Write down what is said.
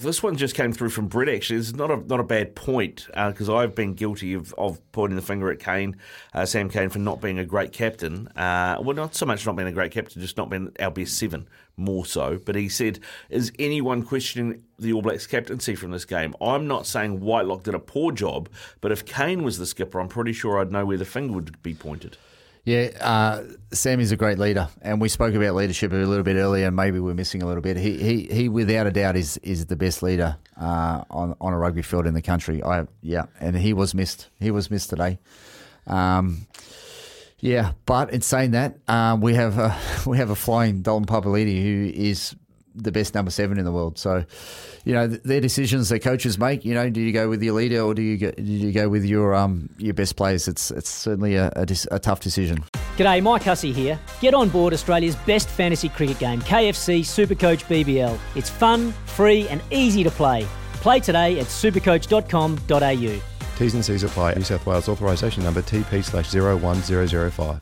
This one just came through from Brett. Actually, it's not a not a bad point because uh, I've been guilty of, of pointing the finger at Cane, uh, Sam Cane, for not being a great captain. Uh, well, not so much not being a great captain, just not being our best seven, more so. But he said, "Is anyone questioning the All Blacks captaincy from this game?" I'm not saying Whitelock did a poor job, but if Cane was the skipper, I'm pretty sure I'd know where the finger would be pointed. Yeah, uh, Sam is a great leader, and we spoke about leadership a little bit earlier. And Maybe we're missing a little bit. He, he, he without a doubt, is is the best leader uh, on on a rugby field in the country. I yeah, and he was missed. He was missed today. Um, yeah, but in saying that, um, we have a, we have a flying Dalton Papali'i who is the best number seven in the world. So, you know, their decisions their coaches make. You know, do you go with your leader or do you go, do you go with your um your best players? It's it's certainly a, a, a tough decision. G'day, Mike Hussey here. Get on board Australia's best fantasy cricket game, KFC Supercoach BBL. It's fun, free, and easy to play. Play today at supercoach.com.au. T's and C's apply. New South Wales authorisation number TP slash 01005.